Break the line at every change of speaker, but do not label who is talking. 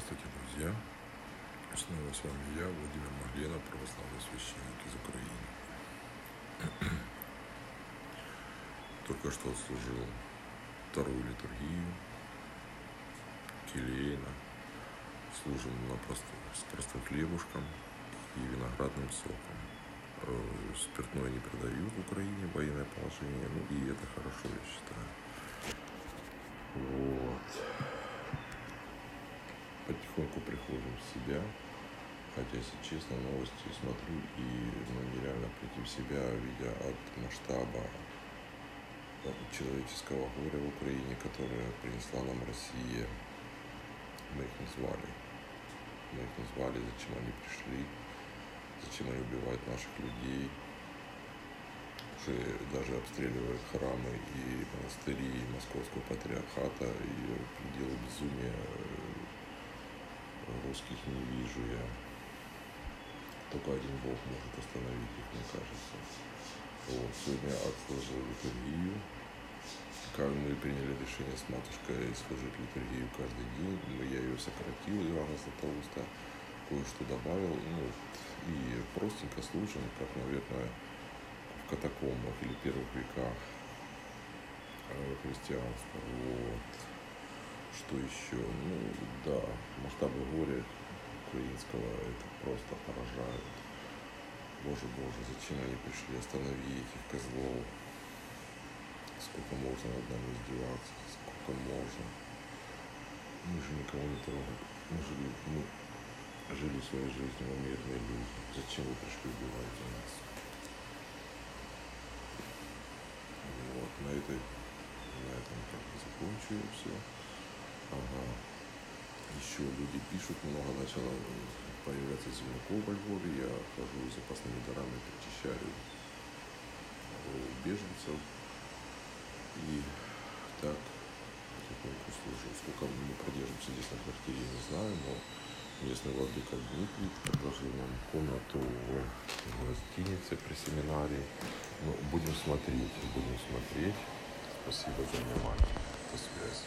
Здравствуйте, друзья! Снова с вами я, Владимир Маглена, православный священник из Украины. Только что отслужил вторую литургию келейно. Служим на прост... с простым хлебушком и виноградным соком. Э, спиртное не продают в Украине, военное положение, ну и это хорошо, я считаю. Вот потихоньку приходим в себя. Хотя, если честно, новости смотрю и ну, нереально прийти в себя, видя от масштаба человеческого горя в Украине, которое принесла нам Россия. Мы их назвали. Мы их назвали, зачем они пришли, зачем они убивают наших людей, уже даже обстреливают храмы и монастыри Московского патриархата и предел безумия русских не вижу я. Только один Бог может остановить их, мне кажется. Вот, сегодня отслужил литургию. Как мы приняли решение с матушкой служить литургию каждый день, я ее сократил, Иоанна Златоуста, кое-что добавил, ну, и простенько служим, как, наверное, в катакомбах или первых веках э, христианства. Вот. Что еще? Ну, да, масштабы горя украинского это просто поражают. Боже, боже, зачем они пришли? Останови этих козлов. Сколько можно над нами издеваться? Сколько можно? Мы же никого не трогаем. Мы жили, мы жили своей жизнью, мы мирные люди. Зачем вы пришли убивать нас? Вот, на этой, на этом как бы закончу все. Ага. Еще люди пишут, много начало появляться звонков во Львове. Я хожу с запасными дарами, причащаю беженцев. И так потихоньку служу. Сколько мы продержимся здесь на квартире, не знаю, но местный владыка Дмитрий предложил нам комнату в гостинице при семинарии. Ну, будем смотреть, будем смотреть. Спасибо за внимание. До связи.